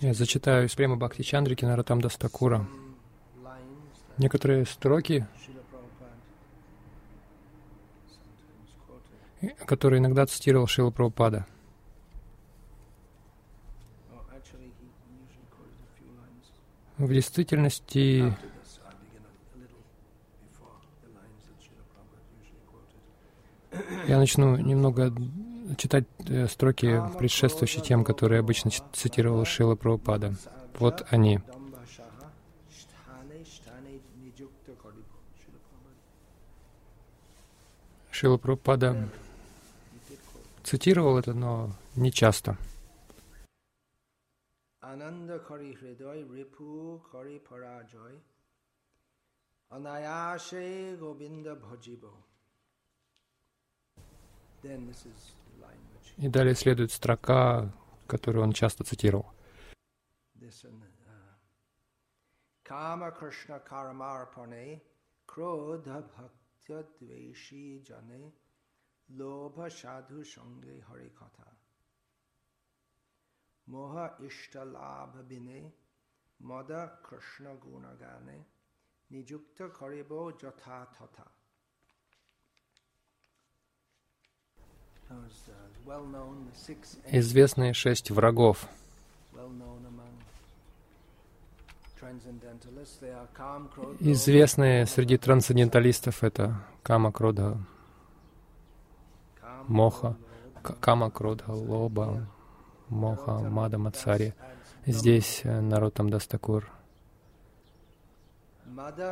Я зачитаю из Према Бхакти Чандрики Наратам Дастакура. some lines that Некоторые строки, которые иногда цитировал Шила Прабхупада. Oh. В действительности, я начну немного читать э, строки, предшествующие тем, которые обычно цитировал Шила Прабхупада. Вот они. Шила Прабхупада цитировал это, но не часто. Then this is И далее следует строка, которую он часто цитировал. this and uh, Kama Krishna Karamarpane Krodha Bhaktya Dveshi Jane Lobha Sadhu Sange Hari Katha Moha Ishtalabha Bine Mada Krishna Gunagane Nijukta Karibo Jatha Tata Известные шесть врагов. Известные среди трансценденталистов это Кама, Кродха, Моха, Кама, Кродха, Лоба, Моха, Мада, Мацари. Здесь э, Наротам Дастакур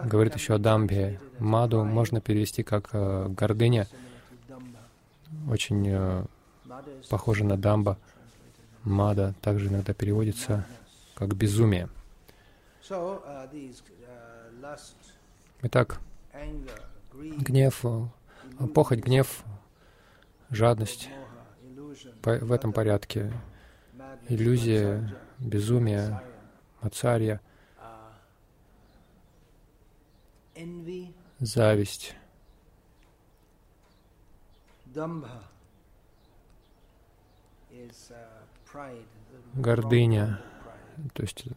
говорит еще о дамбе. Маду можно перевести как э, гордыня. Очень э, похоже на дамба. Мада также иногда переводится как безумие. Uh, uh, Итак, гнев, э, похоть, гнев, жадность. По- в этом порядке, иллюзия, безумие, мацарья, зависть, Гордыня. of pride, то есть э,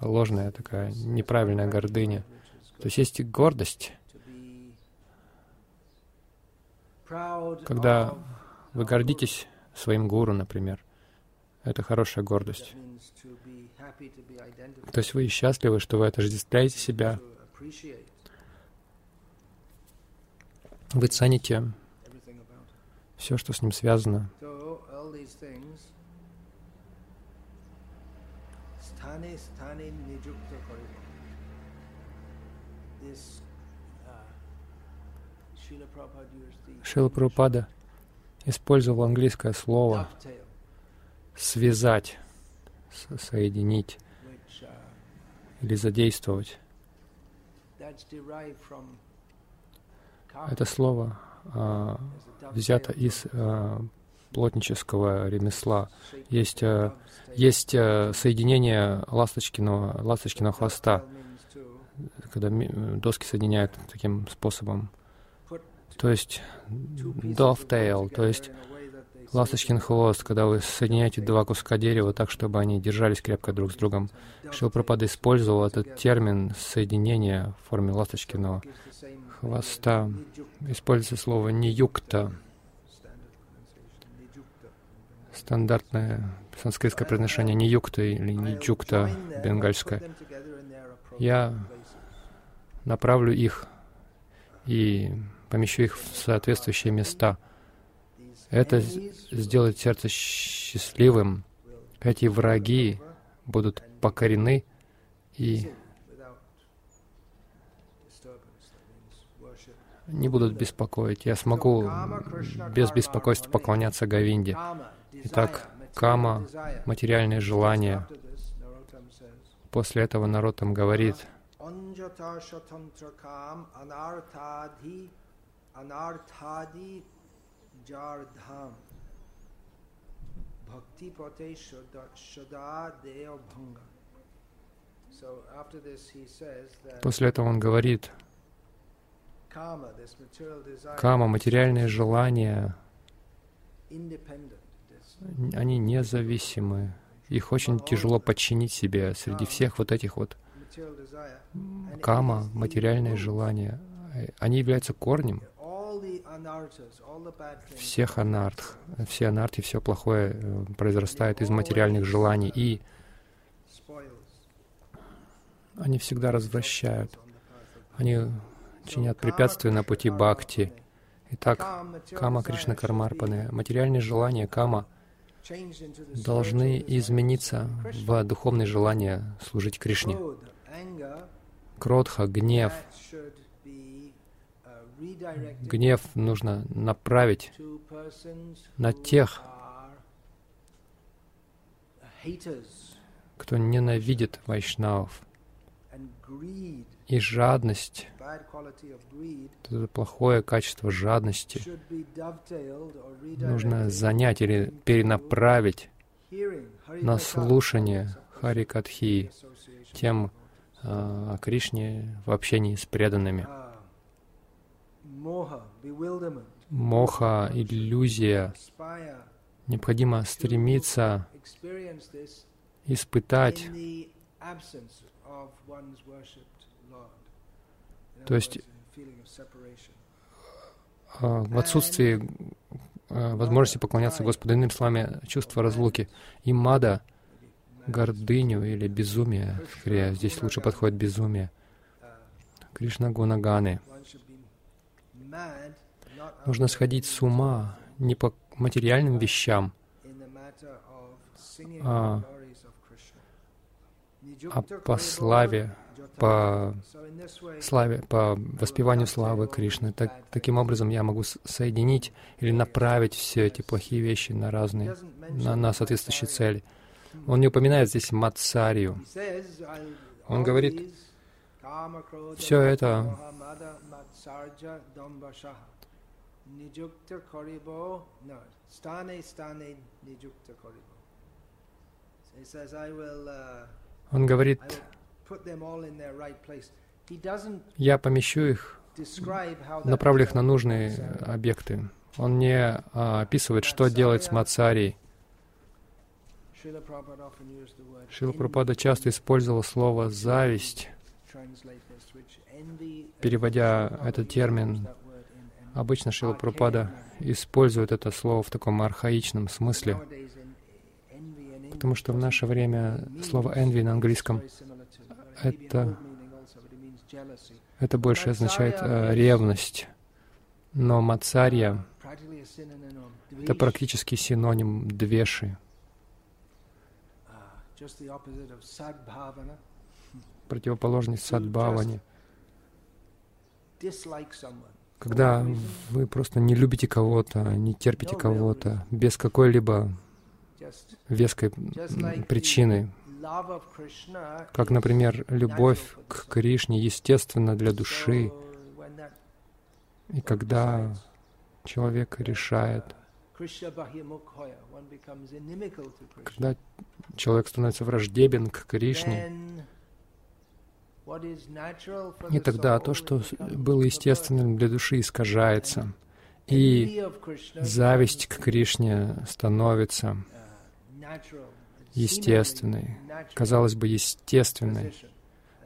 ложная такая неправильная гордыня. То есть есть гордость, когда вы гордитесь своим гуру, например. Это хорошая гордость. То есть вы счастливы, что вы отождествляете себя, вы цените. Все, что с ним связано. Uh, Шила Прабхупада использовал английское слово «связать», со- «соединить» uh, или «задействовать». Это слово а, взято из а, плотнического ремесла. Есть, а, есть а, соединение ласточкиного, ласточкиного хвоста, когда доски соединяют таким способом. То есть dovetail, то есть ласточкин хвост, когда вы соединяете два куска дерева так, чтобы они держались крепко друг с другом. Шилпрапада использовал этот термин соединения в форме ласточкиного хвоста. Используется слово «ниюкта», стандартное санскритское произношение «ниюкта» или «ниджукта» бенгальское. Я направлю их и помещу их в соответствующие места. Это сделает сердце счастливым. Эти враги будут покорены и не будут беспокоить. Я смогу без беспокойства поклоняться Говинде. Итак, кама, материальные желания. После этого народ там говорит, после этого он говорит, кама, материальные желания, они независимы, их очень тяжело подчинить себе среди всех вот этих вот кама, материальные желания. Они являются корнем всех анартх. Все анархи, все плохое э, произрастает из материальных желаний. И они всегда развращают. Они чинят препятствия на пути бхакти. Итак, кама Кришна Кармарпаны, материальные желания кама должны измениться в духовные желания служить Кришне. Кротха, гнев. Гнев нужно направить на тех, кто ненавидит вайшнавов. И жадность, это плохое качество жадности, нужно занять или перенаправить на слушание Хари Катхи тем а, о Кришне в общении с преданными. Моха, иллюзия. Необходимо стремиться испытать то есть а, в отсутствии а, возможности поклоняться Господу, иными словами, чувство разлуки. И мада, гордыню или безумие, скорее, здесь лучше подходит безумие. Кришна Гунаганы. Нужно сходить с ума не по материальным вещам, а а по славе, по славе, по воспеванию славы Кришны. Так, таким образом я могу соединить или направить все эти плохие вещи на разные, на, на соответствующие цели. Он не упоминает здесь Мацарию. Он говорит, все это он говорит, я помещу их, направлю их на нужные объекты. Он не а, описывает, что делать с Мацарией. Шила Прабхупада часто использовал слово «зависть», переводя этот термин. Обычно Шила Прабхупада использует это слово в таком архаичном смысле потому что в наше время слово envy на английском это, это больше означает э, ревность. Но мацарья — это практически синоним двеши. Противоположность садбхавани. Когда вы просто не любите кого-то, не терпите кого-то, без какой-либо веской причины, как, например, любовь к Кришне естественна для души. И когда человек решает, когда человек становится враждебен к Кришне, и тогда то, что было естественным для души, искажается, и зависть к Кришне становится естественной, казалось бы, естественной,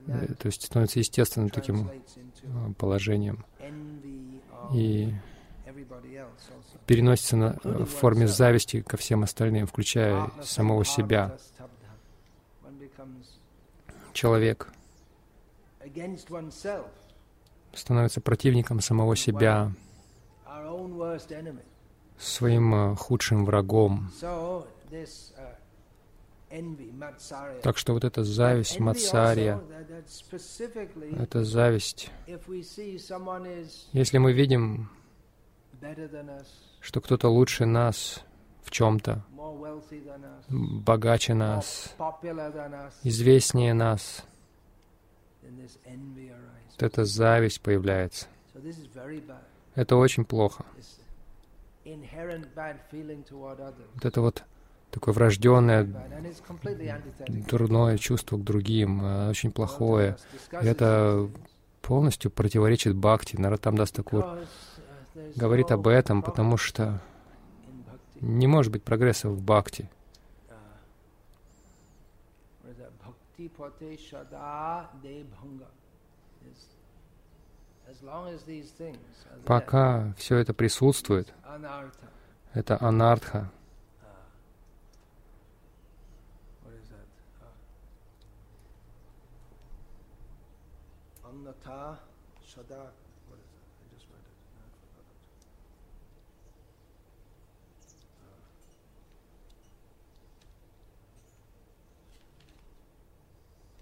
то есть становится естественным таким э, положением и переносится на, э, в форме зависти ко всем остальным, включая самого себя. Человек становится противником самого себя, своим худшим врагом. Так что вот эта зависть Мацария, это зависть. Если мы видим, что кто-то лучше нас в чем-то, богаче нас, известнее нас, вот эта зависть появляется. Это очень плохо. Вот это вот такое врожденное, дурное чувство к другим, э, очень плохое. И это полностью противоречит бхакти. Наратамдас Такур говорит об этом, потому что не может быть прогресса в бхакти. Пока все это присутствует, это анартха. Yatha Sada. What is that? I just read it. I forgot it.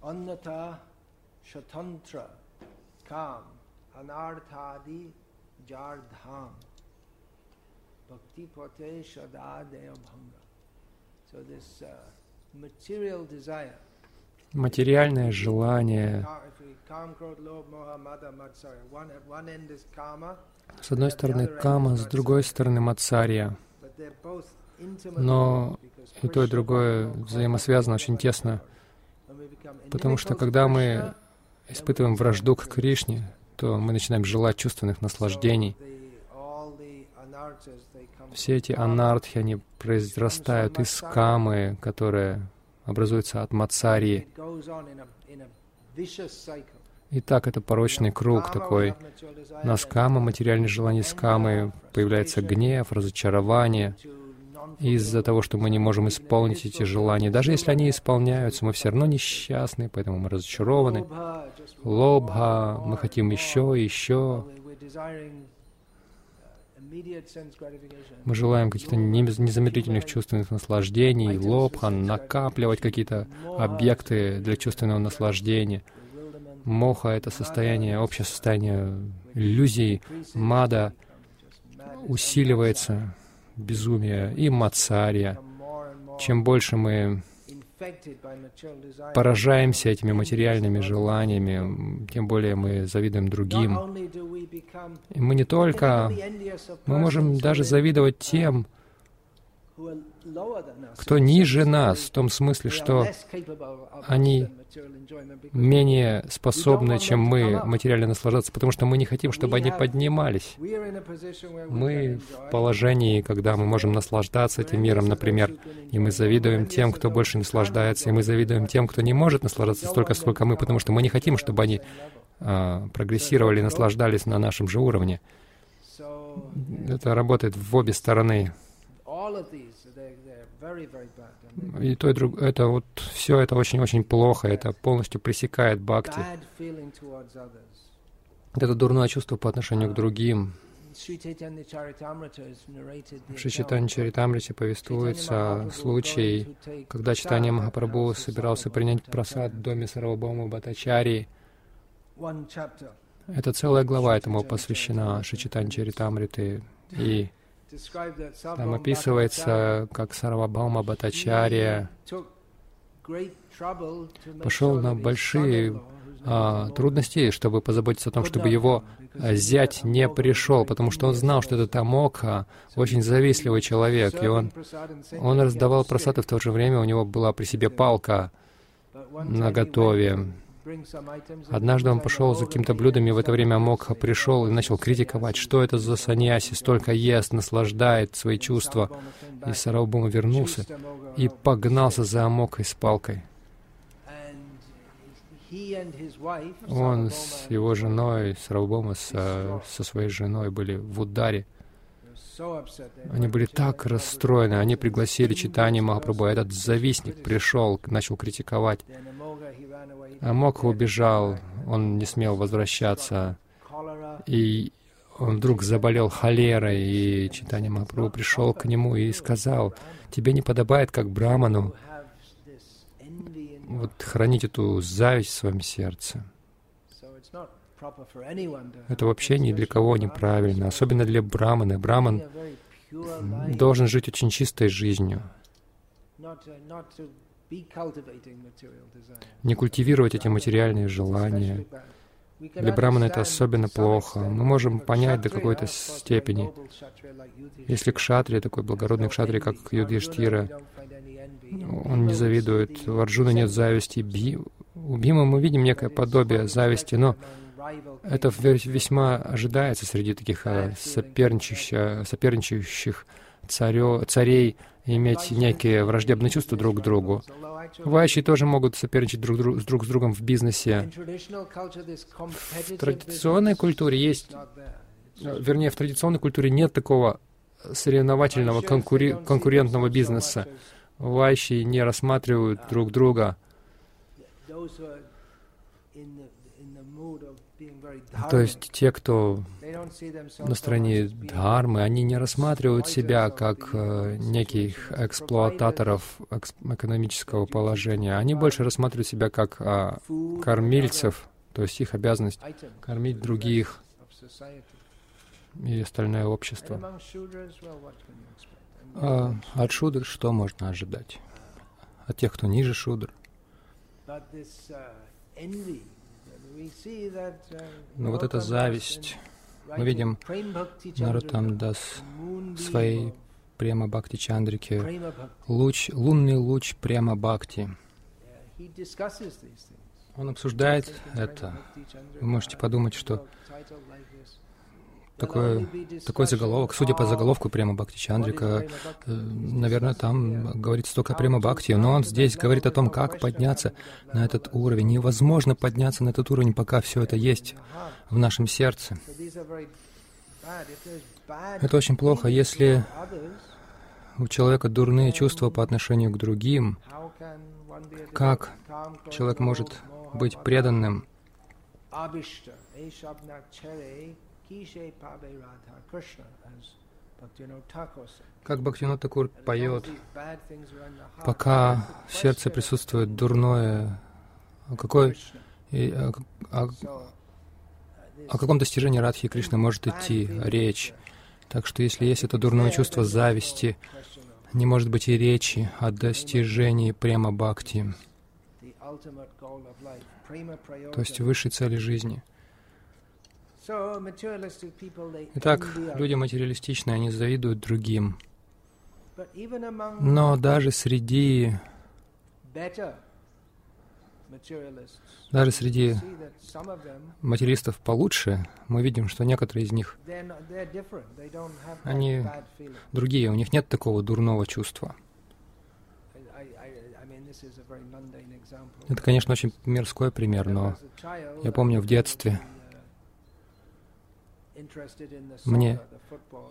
Uh, अन्यथा स्वतंत्र काम अनार्थादि जार धाम bhakti pate shadadeya bhanga. So this uh, material desire материальное желание. С одной стороны кама, с другой стороны мацарья. Но и то, и другое взаимосвязано очень тесно. Потому что когда мы испытываем вражду к Кришне, то мы начинаем желать чувственных наслаждений. Все эти анартхи, они произрастают из камы, которая образуется от мацарии. И так это порочный круг такой. На скама, материальные желания скамы, появляется гнев, разочарование, из-за того, что мы не можем исполнить эти желания. Даже если они исполняются, мы все равно несчастны, поэтому мы разочарованы. Лобха, мы хотим еще еще. Мы желаем каких-то незамедлительных чувственных наслаждений, лобхан, накапливать какие-то объекты для чувственного наслаждения. Моха — это состояние, общее состояние иллюзий. Мада усиливается, безумие и мацария. Чем больше мы поражаемся этими материальными желаниями, тем более мы завидуем другим. И мы не только, мы можем даже завидовать тем, кто ниже нас, в том смысле, что они менее способны, чем мы, материально наслаждаться, потому что мы не хотим, чтобы они поднимались. Мы в положении, когда мы можем наслаждаться этим миром, например, и мы завидуем тем, кто больше наслаждается, и мы завидуем тем, кто не может наслаждаться столько, сколько мы, потому что мы не хотим, чтобы они а, прогрессировали, наслаждались на нашем же уровне. Это работает в обе стороны. И то, и другое, это вот все это очень-очень плохо, это полностью пресекает бхакти. Это дурное чувство по отношению к другим. В Шичитане Чаритамрите повествуется случай, когда Читания Махапрабху собирался принять просад в доме Сарвабхаума Батачари. Это целая глава этому посвящена Шичитане Чаритамриты. И там описывается, как Сарвабхаума Батачария пошел на большие а, трудности, чтобы позаботиться о том, чтобы его зять не пришел, потому что он знал, что этот Амокха очень завистливый человек, и он, он раздавал просады в то же время, у него была при себе палка на готове. Однажды он пошел за каким-то блюдом, и в это время Амокха пришел и начал критиковать, что это за саньяси, столько ест, наслаждает свои чувства. И Сарабхума вернулся и погнался за Амокхой с палкой. Он с его женой, с Раубома, со, со своей женой были в ударе. Они были так расстроены, они пригласили читание Махапрабху. Этот завистник пришел, начал критиковать. А Мокха убежал, он не смел возвращаться. И он вдруг заболел холерой, и читание Махапрабху пришел к нему и сказал, «Тебе не подобает, как браману, вот хранить эту зависть в своем сердце». Это вообще ни для кого неправильно, особенно для брамана. Браман должен жить очень чистой жизнью не культивировать эти материальные желания. Для брамана это особенно плохо. Мы можем понять до какой-то степени. Если кшатри, такой благородный кшатри, как Юдиштира, он не завидует, у Арджуна нет зависти. Би, у Бима мы видим некое подобие зависти, но это весьма ожидается среди таких э, соперничающих, соперничающих царё, царей иметь некие враждебные чувства друг к другу. Вайши тоже могут соперничать друг, друг, друг с другом в бизнесе. В традиционной культуре есть, вернее, в традиционной культуре нет такого соревновательного конкури, конкурентного бизнеса. Вайши не рассматривают друг друга то есть те, кто на стороне дхармы, они не рассматривают себя как э, неких эксплуататоров экономического положения. Они больше рассматривают себя как э, кормильцев, то есть их обязанность кормить других и остальное общество. А от шудр что можно ожидать? От тех, кто ниже шудр. Но вот эта зависть, мы видим Нарутамдас в своей Према Бхакти Чандрике, луч, лунный луч Према Бхакти. Он обсуждает это. Вы можете подумать, что такой, такой заголовок, судя по заголовку прямо Бхакти Чандрика, э, наверное, там говорится только прямо Бхакти, но он здесь говорит о том, как подняться на этот уровень. Невозможно подняться на этот уровень, пока все это есть в нашем сердце. Это очень плохо, если у человека дурные чувства по отношению к другим. Как человек может быть преданным? Как Бхактинот Такур поет, пока в сердце присутствует дурное, о, какой, о, о, о каком достижении Радхи Кришны может идти речь. Так что если есть это дурное чувство зависти, не может быть и речи о достижении према бхакти, то есть высшей цели жизни. Итак, люди материалистичные, они завидуют другим. Но даже среди даже среди материалистов получше, мы видим, что некоторые из них, они другие, у них нет такого дурного чувства. Это, конечно, очень мирской пример, но я помню в детстве, мне,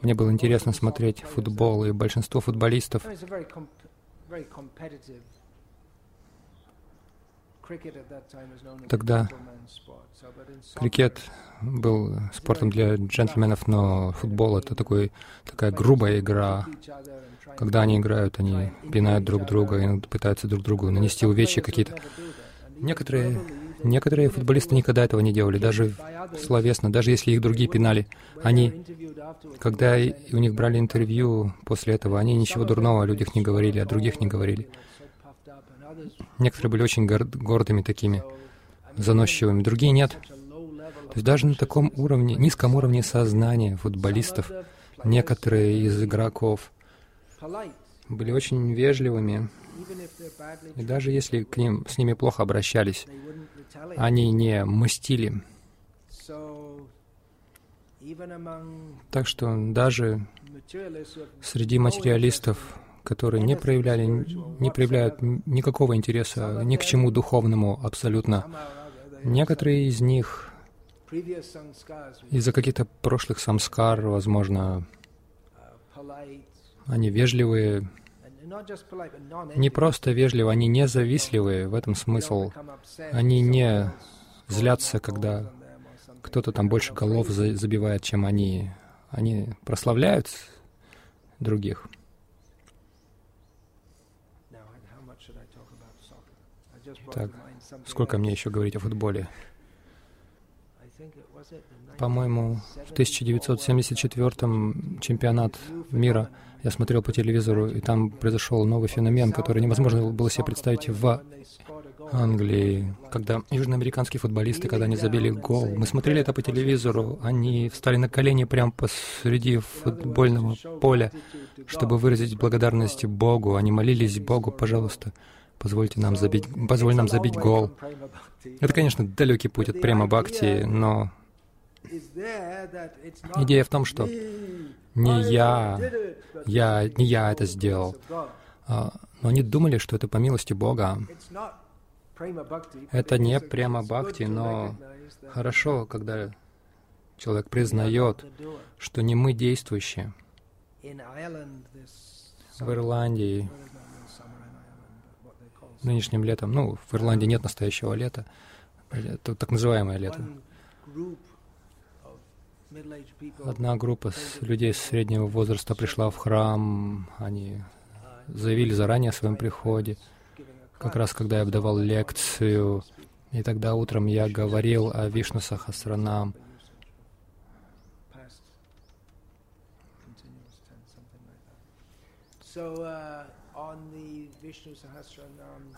мне было интересно смотреть футбол, и большинство футболистов Тогда крикет был спортом для джентльменов, но футбол — это такой, такая грубая игра. Когда они играют, они пинают друг друга и пытаются друг другу нанести увечья какие-то. Некоторые Некоторые футболисты никогда этого не делали, даже словесно, даже если их другие пинали. Они, когда у них брали интервью после этого, они ничего дурного о людях не говорили, о других не говорили. Некоторые были очень гордыми такими, заносчивыми, другие нет. То есть даже на таком уровне, низком уровне сознания футболистов, некоторые из игроков были очень вежливыми, и даже если к ним, с ними плохо обращались, они не мстили. Так что даже среди материалистов, которые не проявляли, не проявляют никакого интереса ни к чему духовному абсолютно, некоторые из них из-за каких-то прошлых самскар, возможно, они вежливые, не просто вежливы, они не завистливые, в этом смысл. Они не злятся, когда кто-то там больше голов забивает, чем они. Они прославляют других. Так, сколько мне еще говорить о футболе? По-моему, в 1974 чемпионат мира я смотрел по телевизору, и там произошел новый феномен, который невозможно было себе представить в Англии, когда южноамериканские футболисты, когда они забили гол, мы смотрели это по телевизору, они встали на колени прямо посреди футбольного поля, чтобы выразить благодарность Богу. Они молились Богу, пожалуйста, позвольте нам забить, позволь нам забить гол. Это, конечно, далекий путь от прямо Бхакти, но Идея в том, что не я, я, не я это сделал, а, но они думали, что это по милости Бога. Это не прямо бхакти, но хорошо, когда человек признает, что не мы действующие. В Ирландии нынешним летом, ну, в Ирландии нет настоящего лета, это так называемое лето. Одна группа людей среднего возраста пришла в храм, они заявили заранее о своем приходе, как раз когда я давал лекцию, и тогда утром я говорил о Вишну Сахасранам.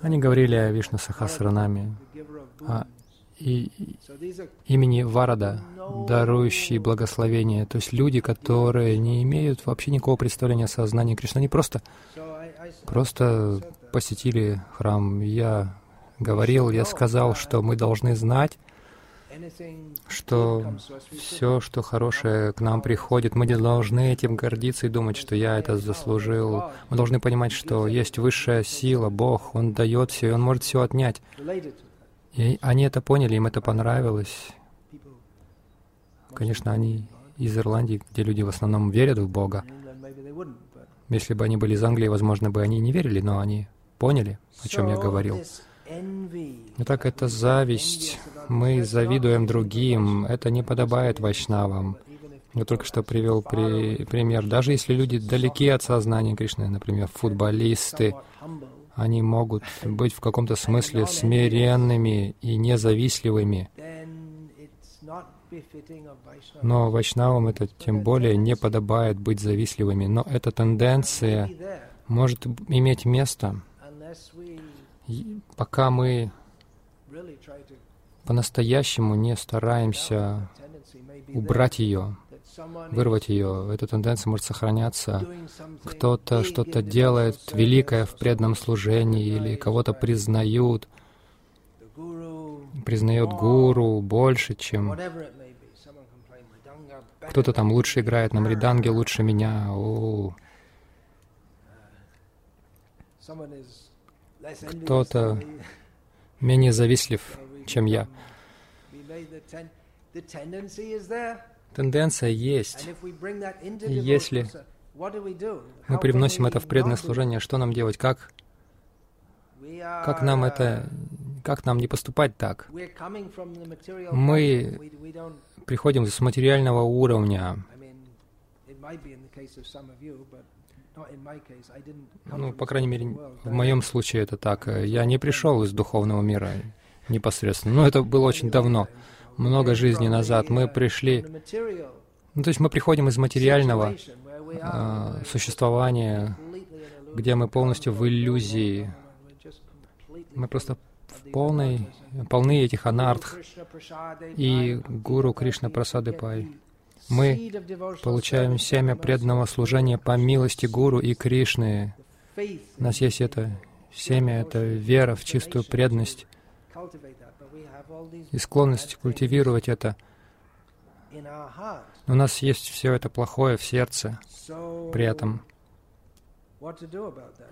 Они говорили о Вишну Сахасранаме, о и имени Варада, дарующий благословение. То есть люди, которые не имеют вообще никакого представления о сознании Кришны, они просто, просто посетили храм. Я говорил, я сказал, что мы должны знать, что все, что хорошее к нам приходит, мы не должны этим гордиться и думать, что я это заслужил. Мы должны понимать, что есть высшая сила, Бог, Он дает все, и Он может все отнять. И они это поняли, им это понравилось. Конечно, они из Ирландии, где люди в основном верят в Бога. Если бы они были из Англии, возможно, бы они не верили, но они поняли, о чем я говорил. Итак, это зависть. Мы завидуем другим. Это не подобает вайшнавам. Я только что привел при, пример. Даже если люди далеки от сознания Кришны, например, футболисты, они могут быть в каком-то смысле смиренными и независливыми. Но вайшнавам это тем более не подобает быть завистливыми. Но эта тенденция может иметь место, пока мы по-настоящему не стараемся убрать ее, вырвать ее. Эта тенденция может сохраняться. Кто-то что-то делает великое в преданном служении или кого-то признают, признает гуру больше, чем кто-то там лучше играет на мриданге лучше меня. О. Кто-то менее завистлив, чем я. Тенденция есть. И если мы привносим это в преданное служение, что нам делать? Как, как нам это, как нам не поступать так? Мы приходим с материального уровня. Ну, по крайней мере, в моем случае это так. Я не пришел из духовного мира непосредственно. Но это было очень давно много жизней назад. Мы пришли, ну, то есть мы приходим из материального э, существования, где мы полностью в иллюзии. Мы просто в полной, полны этих анартх и Гуру Кришна Прасады Пай. Мы получаем семя преданного служения по милости Гуру и Кришны. У нас есть это семя, это вера в чистую преданность и склонность культивировать это. Но у нас есть все это плохое в сердце при этом.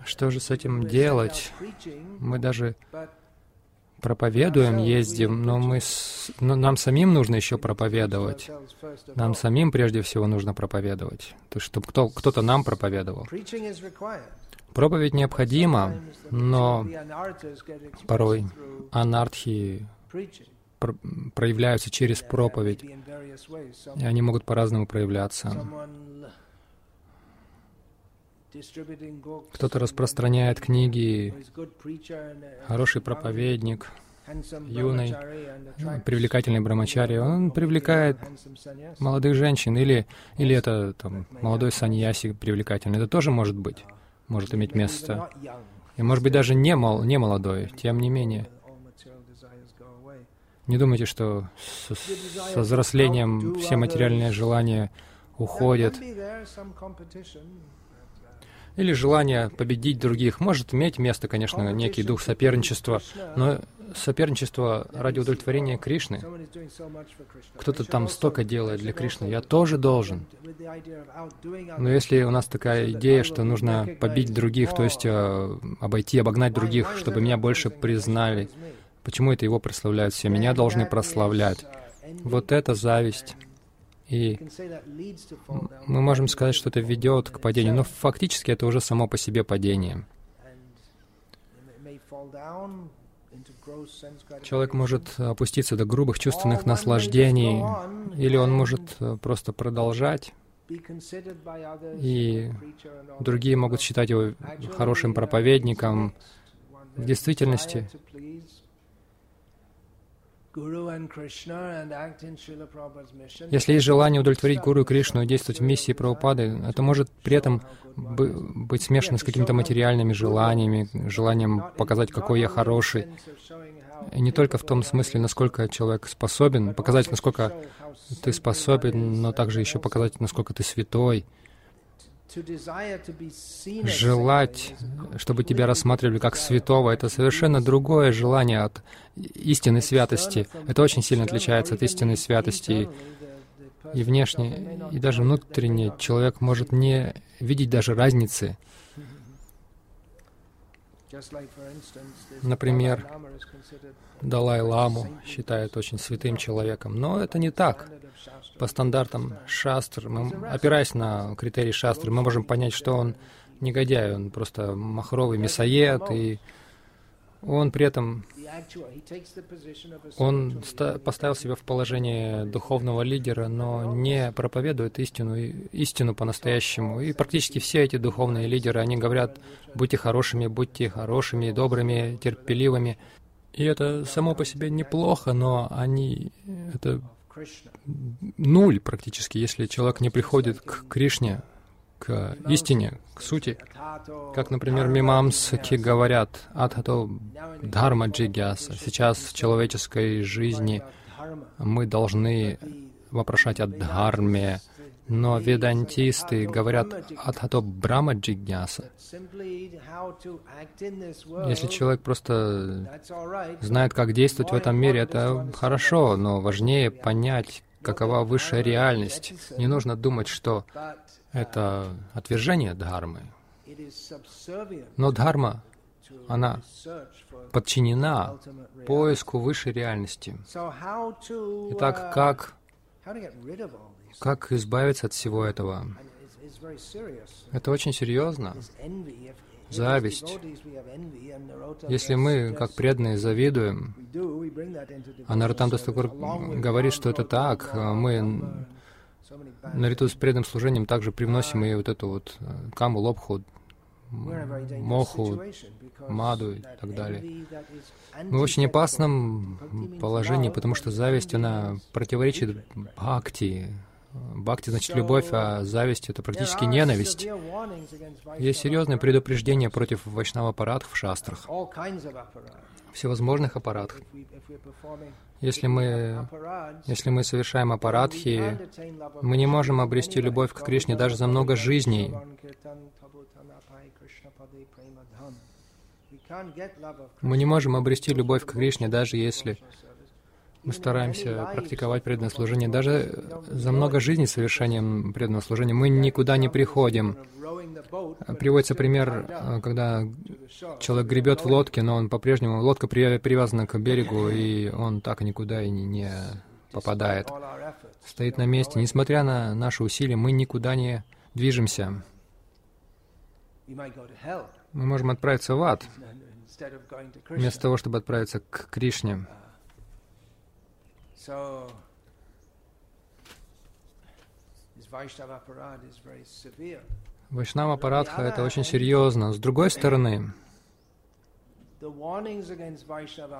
Что же с этим делать? Мы даже проповедуем, ездим, но, мы с... но нам самим нужно еще проповедовать. Нам самим прежде всего нужно проповедовать. То чтобы кто, кто-то нам проповедовал. Проповедь необходима, но порой анархии проявляются через проповедь, и они могут по-разному проявляться. Кто-то распространяет книги, хороший проповедник, юный, привлекательный брамачари, он привлекает молодых женщин, или, или это там, молодой саньяси привлекательный, это тоже может быть, может иметь место. И может быть даже не, мол, не молодой, тем не менее. Не думайте, что с, со взрослением все материальные желания уходят. Или желание победить других. Может иметь место, конечно, некий дух соперничества, но соперничество ради удовлетворения Кришны. Кто-то там столько делает для Кришны, я тоже должен. Но если у нас такая идея, что нужно побить других, то есть э, обойти, обогнать других, чтобы меня больше признали, почему это его прославляют все? Меня должны прославлять. Вот это зависть. И мы можем сказать, что это ведет к падению, но фактически это уже само по себе падение. Человек может опуститься до грубых чувственных наслаждений, или он может э, просто продолжать, и другие могут считать его хорошим проповедником. В действительности, если есть желание удовлетворить Гуру и Кришну и действовать в миссии Прабхупады, это может при этом быть смешано с какими-то материальными желаниями, желанием показать, какой я хороший. И не только в том смысле, насколько человек способен, показать, насколько ты способен, но также еще показать, насколько ты святой желать, чтобы тебя рассматривали как святого, это совершенно другое желание от истинной святости. Это очень сильно отличается от истинной святости. И внешне, и даже внутренне человек может не видеть даже разницы. Например, Далай-ламу считают очень святым человеком, но это не так. По стандартам шастр, мы, опираясь на критерии шастры, мы можем понять, что он негодяй, он просто махровый мясоед, и он при этом, он поставил себя в положение духовного лидера, но не проповедует истину, истину по-настоящему. И практически все эти духовные лидеры, они говорят, будьте хорошими, будьте хорошими, добрыми, терпеливыми. И это само по себе неплохо, но они, это нуль практически, если человек не приходит к Кришне, к истине, к сути. Как, например, мимамски говорят, «Адхато дхарма джигяса». Сейчас в человеческой жизни мы должны вопрошать о дхарме, но ведантисты говорят «Адхато брама джигняса». Если человек просто знает, как действовать в этом мире, это хорошо, но важнее понять, какова высшая реальность. Не нужно думать, что это отвержение дхармы. Но дхарма, она подчинена поиску высшей реальности. Итак, как как избавиться от всего этого? Это очень серьезно. Зависть. Если мы, как преданные, завидуем, а Наратам говорит, что это так, мы наряду с преданным служением также привносим и вот эту вот э, каму, лобху, моху, маду и так далее. Мы в очень опасном положении, потому что зависть, она противоречит бхакти, Бхакти значит любовь, а зависть — это практически ненависть. Есть серьезное предупреждение против вайшнава аппаратов в шастрах, всевозможных аппаратов. Если мы, если мы совершаем аппаратхи, мы не можем обрести любовь к Кришне даже за много жизней. Мы не можем обрести любовь к Кришне, даже если мы стараемся практиковать преданное служение. Даже за много жизней совершением преданного служения мы никуда не приходим. Приводится пример, когда человек гребет в лодке, но он по-прежнему, лодка привязана к берегу, и он так никуда и не попадает. Стоит на месте. Несмотря на наши усилия, мы никуда не движемся. Мы можем отправиться в ад, вместо того, чтобы отправиться к Кришне. Вайшнава Парадха — это очень серьезно. С другой стороны,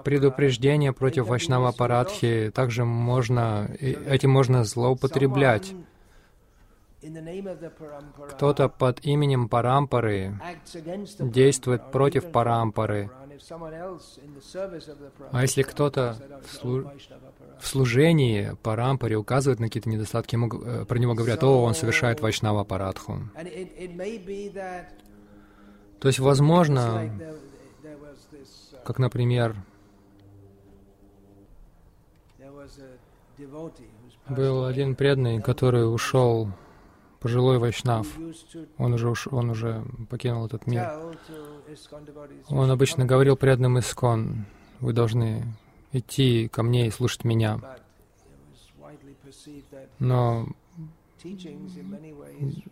предупреждение против Вайшнава Парадхи также можно, этим можно злоупотреблять. Кто-то под именем Парампары действует против Парампары. А если кто-то в служении по рампаре указывает на какие-то недостатки, ему, э, про него говорят, о, он совершает вайшнава парадху. То есть, возможно, как, например, Был один преданный, который ушел, пожилой вайшнав. Он уже, уш, он уже покинул этот мир. Он обычно говорил преданным Искон, вы должны идти ко мне и слушать меня. Но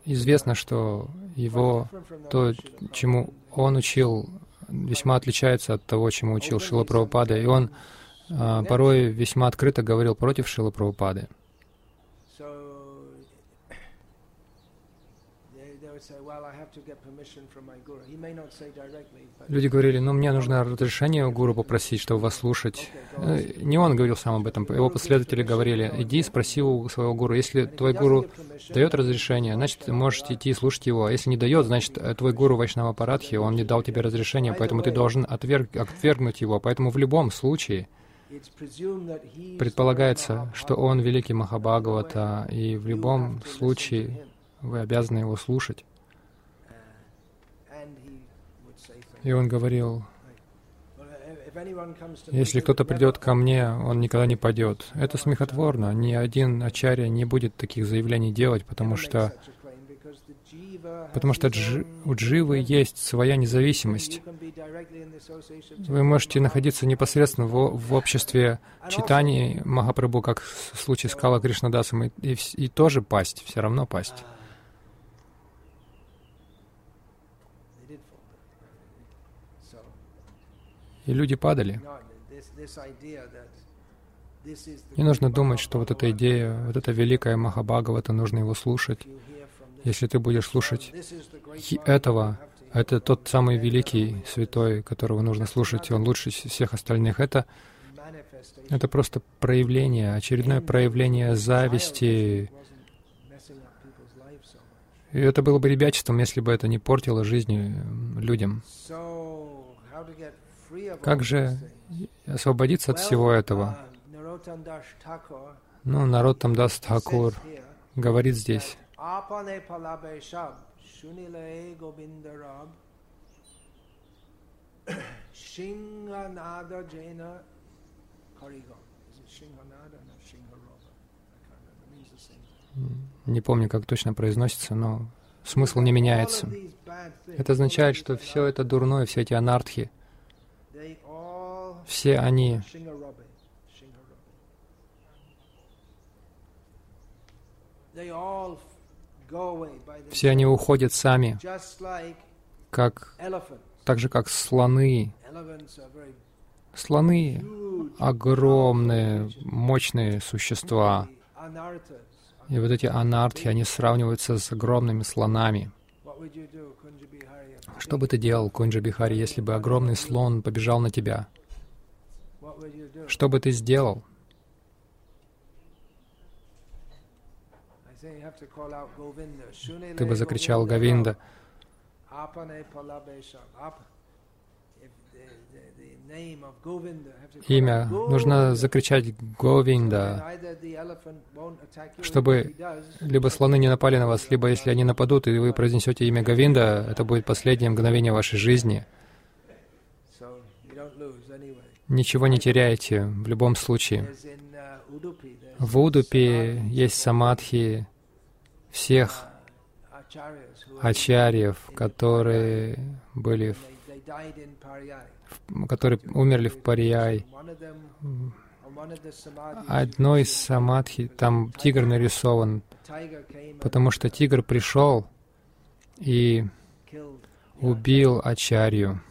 известно, что его, то, чему он учил, весьма отличается от того, чему учил Шила Прабхупада, и он а, порой весьма открыто говорил против Шила Прабхупады. Люди говорили, ну мне нужно разрешение у гуру попросить, чтобы вас слушать. Э, не он говорил сам об этом, его последователи говорили, иди спроси у своего гуру. Если твой гуру дает разрешение, значит, ты можешь идти и слушать его. А если не дает, значит, э, твой гуру Вайшнава Парадхи, он не дал тебе разрешение, поэтому ты должен отверг, отвергнуть его. Поэтому в любом случае предполагается, что он великий Махабхагавата, и в любом случае вы обязаны его слушать. И он говорил, если кто-то придет ко мне, он никогда не пойдет. Это смехотворно. Ни один ачарья не будет таких заявлений делать, потому что потому что джи, у дживы есть своя независимость. Вы можете находиться непосредственно в, в обществе читаний Махапрабху, как в случае с Кала Кришнадасом, и, и, и тоже пасть, все равно пасть. И люди падали. Не нужно думать, что вот эта идея, вот эта великая Махабхагавата, нужно его слушать. Если ты будешь слушать этого, это тот самый великий святой, которого нужно слушать, и он лучше всех остальных. Это, это просто проявление, очередное проявление зависти. И это было бы ребячеством, если бы это не портило жизни людям. Как же освободиться от всего этого? Ну, народ там даст Хакур говорит здесь. Не помню, как точно произносится, но смысл не меняется. Это означает, что все это дурное, все эти анархи, все они все они уходят сами, как, так же как слоны. Слоны — огромные, мощные существа. И вот эти анартхи, они сравниваются с огромными слонами. Что бы ты делал, Кунджа Бихари, если бы огромный слон побежал на тебя? Что бы ты сделал? Ты бы закричал Говинда. Имя. Нужно закричать Говинда, чтобы либо слоны не напали на вас, либо если они нападут, и вы произнесете имя Говинда, это будет последнее мгновение вашей жизни. Ничего не теряете в любом случае. В Удупе есть самадхи всех ачарьев, которые были в, которые умерли в Парияй. Одной из самадхи, там тигр нарисован, потому что тигр пришел и убил ачарью.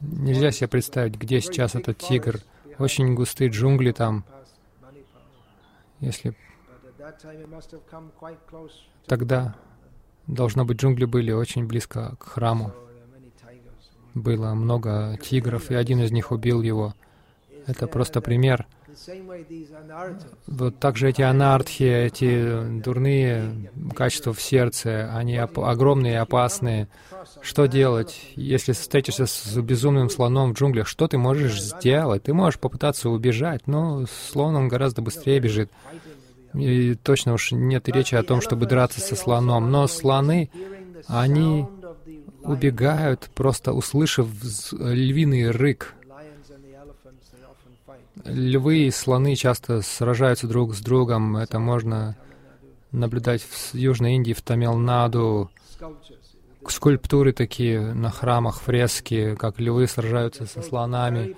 Нельзя себе представить, где сейчас этот тигр. Очень густые джунгли там. Если тогда, должно быть, джунгли были очень близко к храму. Было много тигров, и один из них убил его. Это просто пример — вот также эти анархи, эти дурные качества в сердце, они оп- огромные и опасные. Что делать, если встретишься с безумным слоном в джунглях? Что ты можешь сделать? Ты можешь попытаться убежать, но слон он гораздо быстрее бежит. И точно уж нет речи о том, чтобы драться со слоном. Но слоны, они убегают, просто услышав львиный рык. Львы и слоны часто сражаются друг с другом. Это можно наблюдать в Южной Индии, в Тамилнаду. Скульптуры такие на храмах, фрески, как львы сражаются со слонами.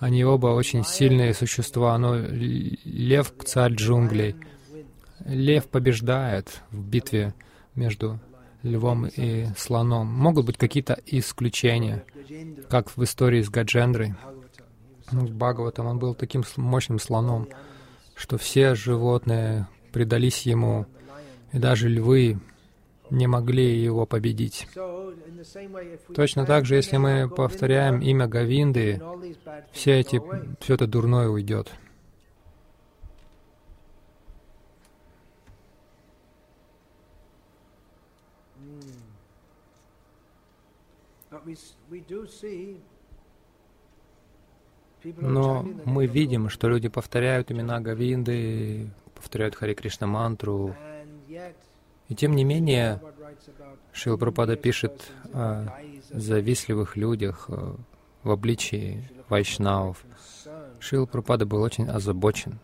Они оба очень сильные существа, но лев — царь джунглей. Лев побеждает в битве между львом и слоном. Могут быть какие-то исключения, как в истории с Гаджендрой. Ну, Бхагаватам он был таким мощным слоном, что все животные предались ему, и даже львы не могли его победить. Точно так же, если мы повторяем имя Гавинды, все, эти, все это дурное уйдет. Но мы видим, что люди повторяют имена Гавинды, повторяют Хари Кришна мантру, и тем не менее, Шил Пропада пишет о завистливых людях в обличии вайшнавов. Шил Пропада был очень озабочен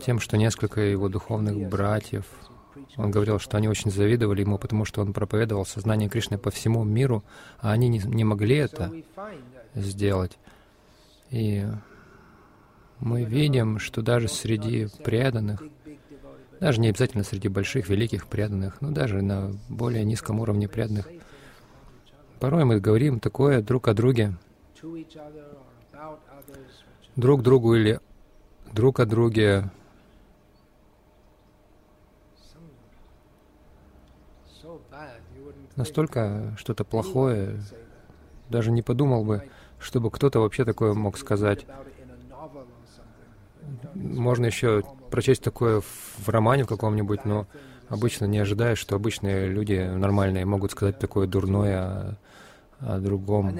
тем, что несколько его духовных братьев, он говорил, что они очень завидовали ему, потому что он проповедовал сознание Кришны по всему миру, а они не могли это сделать. И мы видим, что даже среди преданных, даже не обязательно среди больших, великих преданных, но даже на более низком уровне преданных, порой мы говорим такое друг о друге, друг другу или друг о друге, настолько что-то плохое, даже не подумал бы, чтобы кто-то вообще такое мог сказать. Можно еще прочесть такое в романе в каком-нибудь, но обычно не ожидаешь, что обычные люди нормальные могут сказать такое дурное о, о другом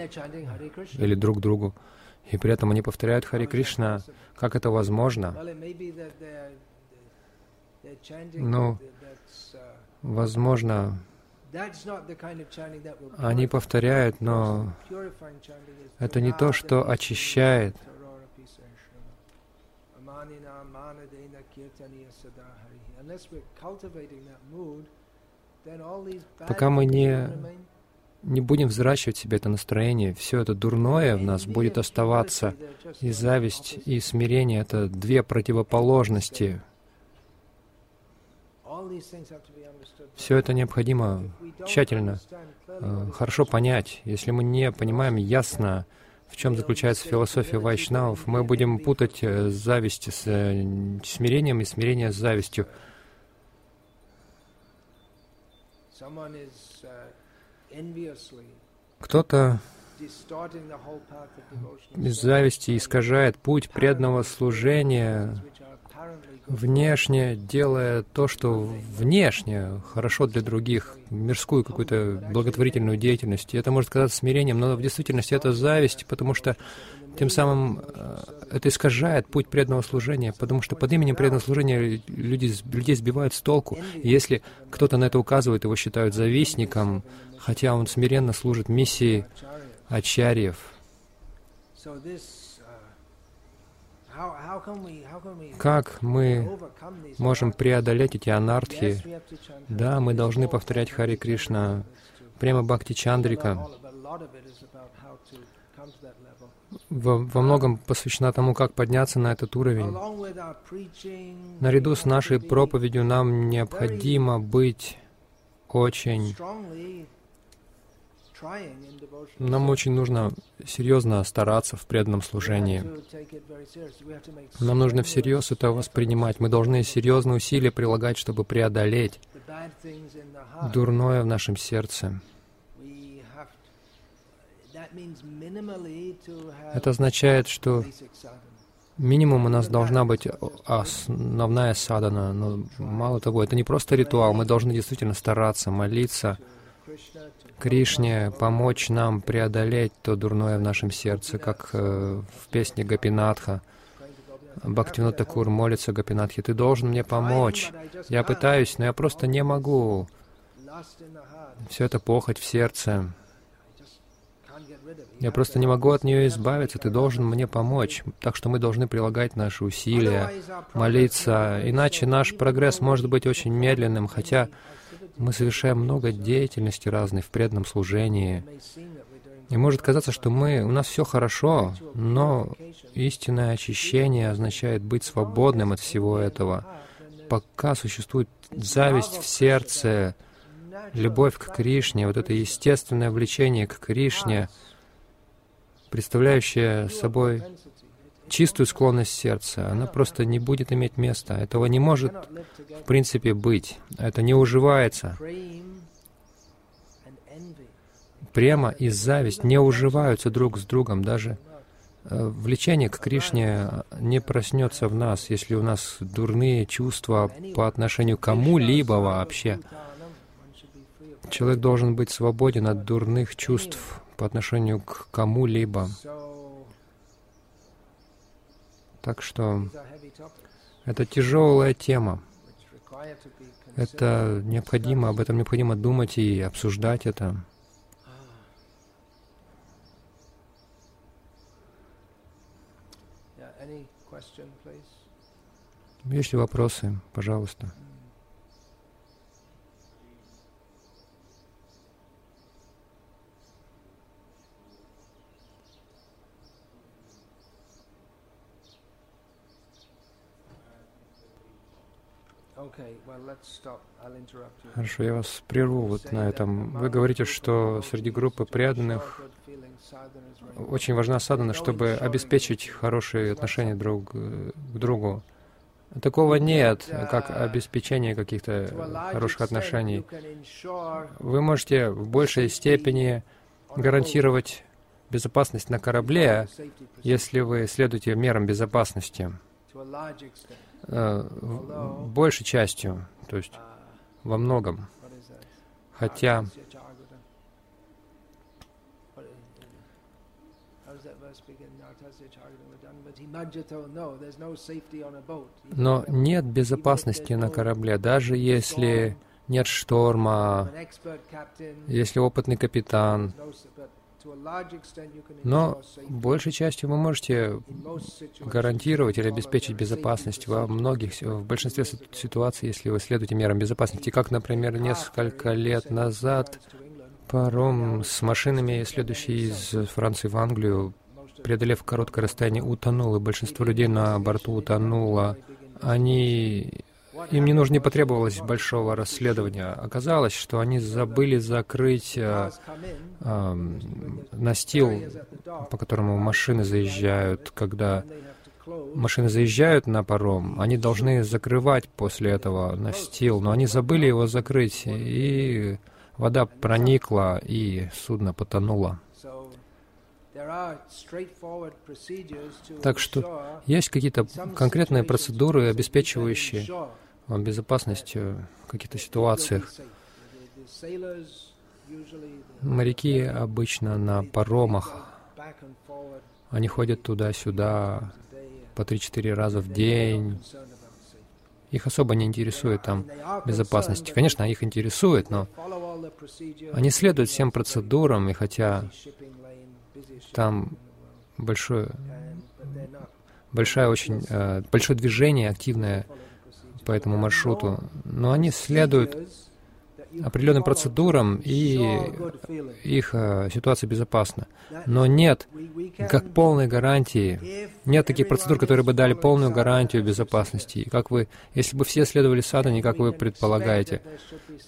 или друг другу. И при этом они повторяют Хари Кришна. Как это возможно? Ну, возможно, они повторяют, но это не то, что очищает. Пока мы не, не будем взращивать в себе это настроение, все это дурное в нас будет оставаться. И зависть, и смирение — это две противоположности. Все это необходимо тщательно, э, хорошо понять. Если мы не понимаем ясно, в чем заключается философия вайшнавов, мы будем путать э, зависть с э, смирением и смирение с завистью. Кто-то из зависти искажает путь преданного служения, внешне делая то, что внешне хорошо для других, мирскую какую-то благотворительную деятельность. И это может казаться смирением, но в действительности это зависть, потому что тем самым э, это искажает путь преданного служения, потому что под именем преданного служения люди, людей сбивают с толку. И если кто-то на это указывает, его считают завистником, хотя он смиренно служит миссии ачарьев. Как мы можем преодолеть эти анархии? Да, мы должны повторять Хари Кришна, прямо Бхакти Чандрика. Во, во многом посвящена тому, как подняться на этот уровень. Наряду с нашей проповедью нам необходимо быть очень нам очень нужно серьезно стараться в преданном служении. Нам нужно всерьез это воспринимать. Мы должны серьезные усилия прилагать, чтобы преодолеть дурное в нашем сердце. Это означает, что минимум у нас должна быть основная садана, но мало того, это не просто ритуал, мы должны действительно стараться, молиться, Кришне помочь нам преодолеть то дурное в нашем сердце, как э, в песне Гапинатха. Бхактивинат Такур молится Гапинатхе, «Ты должен мне помочь. Я пытаюсь, но я просто не могу. все это похоть в сердце. Я просто не могу от нее избавиться, ты должен мне помочь. Так что мы должны прилагать наши усилия, молиться, иначе наш прогресс может быть очень медленным, хотя мы совершаем много деятельности разной в преданном служении. И может казаться, что мы, у нас все хорошо, но истинное очищение означает быть свободным от всего этого. Пока существует зависть в сердце, любовь к Кришне, вот это естественное влечение к Кришне, представляющее собой чистую склонность сердца, она просто не будет иметь места. Этого не может, в принципе, быть. Это не уживается. Према и зависть не уживаются друг с другом. Даже э, влечение к Кришне не проснется в нас, если у нас дурные чувства по отношению к кому-либо вообще. Человек должен быть свободен от дурных чувств по отношению к кому-либо. Так что это тяжелая тема. Это необходимо, об этом необходимо думать и обсуждать это. Есть ли вопросы, пожалуйста? Хорошо, я вас прерву вот на этом. Вы говорите, что среди группы преданных очень важна садана, чтобы обеспечить хорошие отношения друг к другу. Такого нет, как обеспечение каких-то хороших отношений. Вы можете в большей степени гарантировать безопасность на корабле, если вы следуете мерам безопасности. Э, большей частью, то есть во многом. Хотя но нет безопасности на корабле, даже если нет шторма, если опытный капитан, но большей частью вы можете гарантировать или обеспечить безопасность во многих, в большинстве ситуаций, если вы следуете мерам безопасности. Как, например, несколько лет назад паром с машинами, следующий из Франции в Англию, преодолев короткое расстояние, утонул, и большинство людей на борту утонуло. Они им не нужно, не потребовалось большого расследования. Оказалось, что они забыли закрыть э, э, настил, по которому машины заезжают. Когда машины заезжают на паром, они должны закрывать после этого настил, но они забыли его закрыть, и вода проникла, и судно потонуло. Так что есть какие-то конкретные процедуры, обеспечивающие безопасность в каких-то ситуациях. Моряки обычно на паромах, они ходят туда-сюда по 3-4 раза в день. Их особо не интересует там безопасность. Конечно, их интересует, но они следуют всем процедурам, и хотя там большое, большое очень, э, большое движение активное по этому маршруту, но они следуют определенным процедурам, и их э, ситуация безопасна. Но нет как полной гарантии, нет таких процедур, которые бы дали полную гарантию безопасности. И как вы, если бы все следовали садане, как вы предполагаете,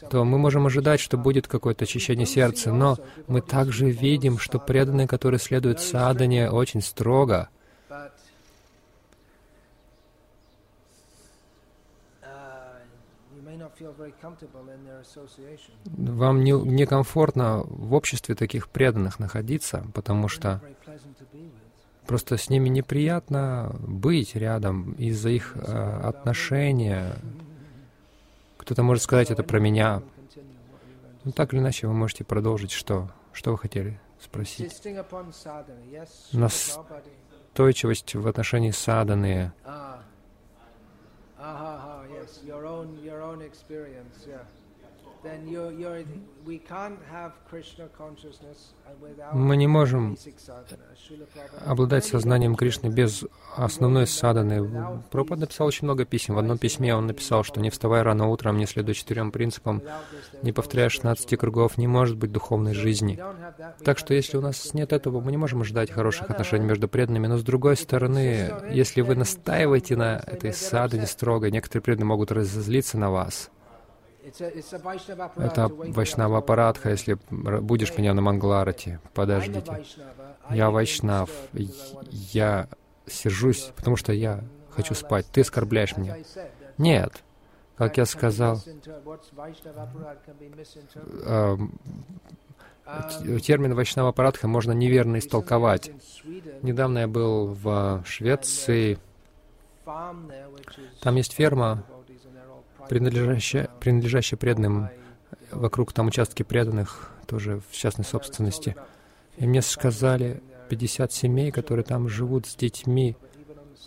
то мы можем ожидать, что будет какое-то очищение сердца, но мы также видим, что преданные, которые следуют садане очень строго, Вам не, некомфортно в обществе таких преданных находиться, потому что просто с ними неприятно быть рядом из-за их э, отношения. Кто-то может сказать это про меня. Ну, так или иначе, вы можете продолжить. Что? Что вы хотели спросить? Настойчивость в отношении саданы. Ah, yes, your own, your own experience, yeah. Мы не можем обладать сознанием Кришны без основной садханы. Прабхупад написал очень много писем. В одном письме он написал, что не вставая рано утром, не следуя четырем принципам, не повторяя 16 кругов, не может быть духовной жизни. Так что если у нас нет этого, мы не можем ждать хороших отношений между преданными. Но с другой стороны, если вы настаиваете на этой садхане строго, некоторые преданные могут разозлиться на вас. Это Вайшнава Парадха, если будешь меня на Мангларате. Подождите. Я Вайшнав. Я сержусь, потому что я хочу спать. Ты оскорбляешь меня. Нет. Как я сказал, термин Вайшнава Парадха можно неверно истолковать. Недавно я был в Швеции. Там есть ферма, принадлежащая, принадлежащая преданным, вокруг там участки преданных, тоже в частной собственности. И мне сказали, 50 семей, которые там живут с детьми,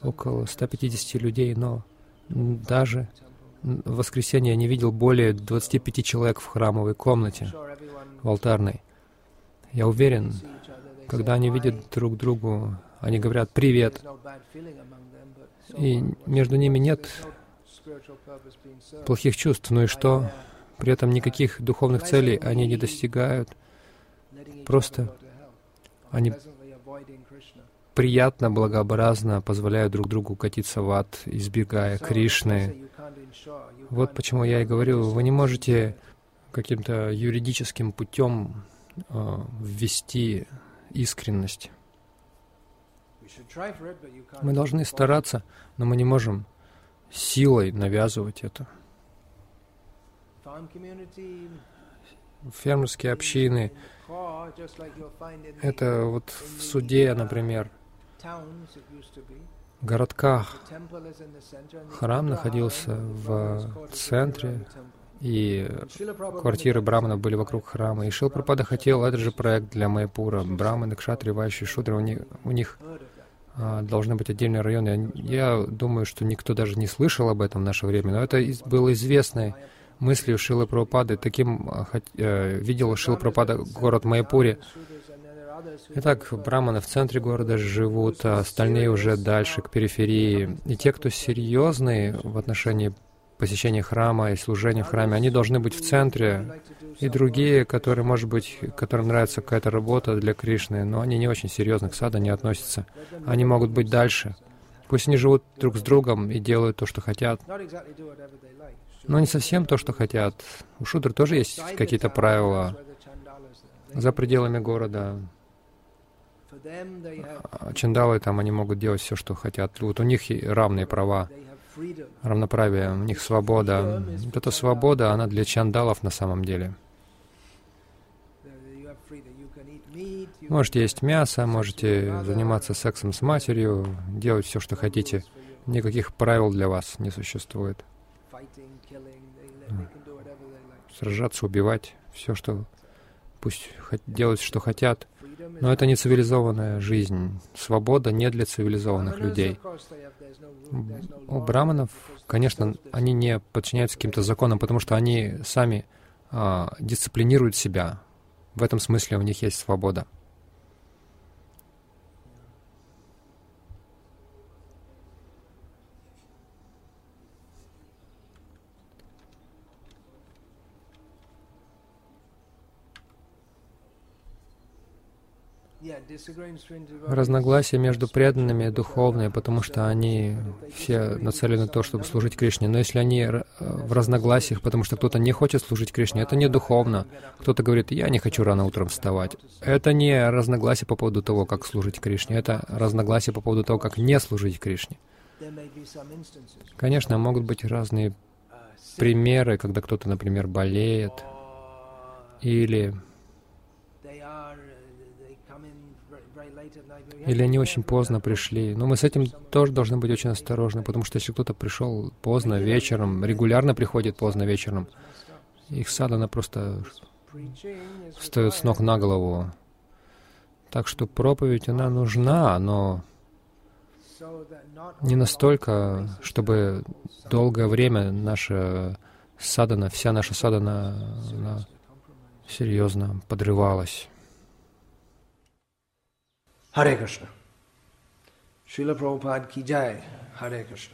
около 150 людей, но даже в воскресенье я не видел более 25 человек в храмовой комнате, в алтарной. Я уверен, когда они видят друг другу, они говорят «привет», и между ними нет плохих чувств. Ну и что? При этом никаких духовных целей они не достигают. Просто они приятно, благообразно позволяют друг другу катиться в ад, избегая Кришны. Вот почему я и говорю, вы не можете каким-то юридическим путем э, ввести искренность. Мы должны стараться, но мы не можем силой навязывать это. Фермерские общины — это вот в суде, например, в городках. Храм находился в центре, и квартиры браманов были вокруг храма. И Шилпрапада хотел этот же проект для Майпура. Браманы, кшатри, вайши, шудры, у них, у них должны быть отдельные районы. Я думаю, что никто даже не слышал об этом в наше время, но это было известной мыслью Шилы Прабхупады. Таким а, э, видел Шила Прабхупада город Майпуре. Итак, браманы в центре города живут, а остальные уже дальше, к периферии. И те, кто серьезные в отношении посещения храма и служения в храме, они должны быть в центре, и другие, которые, может быть, которым нравится какая-то работа для Кришны, но они не очень серьезно к саду не относятся. Они могут быть дальше. Пусть они живут друг с другом и делают то, что хотят. Но не совсем то, что хотят. У шудр тоже есть какие-то правила за пределами города. А чандалы там, они могут делать все, что хотят. Вот у них равные права равноправие, у них свобода. Вот эта свобода, она для чандалов на самом деле. Можете есть мясо, можете заниматься сексом с матерью, делать все, что хотите. Никаких правил для вас не существует. Сражаться, убивать, все, что... Пусть делают, что хотят. Но это не цивилизованная жизнь. Свобода не для цивилизованных людей. У браманов, конечно, они не подчиняются каким-то законам, потому что они сами а, дисциплинируют себя. В этом смысле у них есть свобода. Разногласия между преданными духовные, потому что они все нацелены на то, чтобы служить Кришне. Но если они в разногласиях, потому что кто-то не хочет служить Кришне, это не духовно. Кто-то говорит, я не хочу рано утром вставать. Это не разногласие по поводу того, как служить Кришне. Это разногласие по поводу того, как не служить Кришне. Конечно, могут быть разные примеры, когда кто-то, например, болеет или Или они очень поздно пришли. Но мы с этим тоже должны быть очень осторожны, потому что если кто-то пришел поздно вечером, регулярно приходит поздно вечером, их садана просто встает с ног на голову. Так что проповедь, она нужна, но не настолько, чтобы долгое время наше садана, вся наша садана серьезно подрывалась. Hare Krishna. शिल प्रभुपाद की जाए हरे कृष्ण।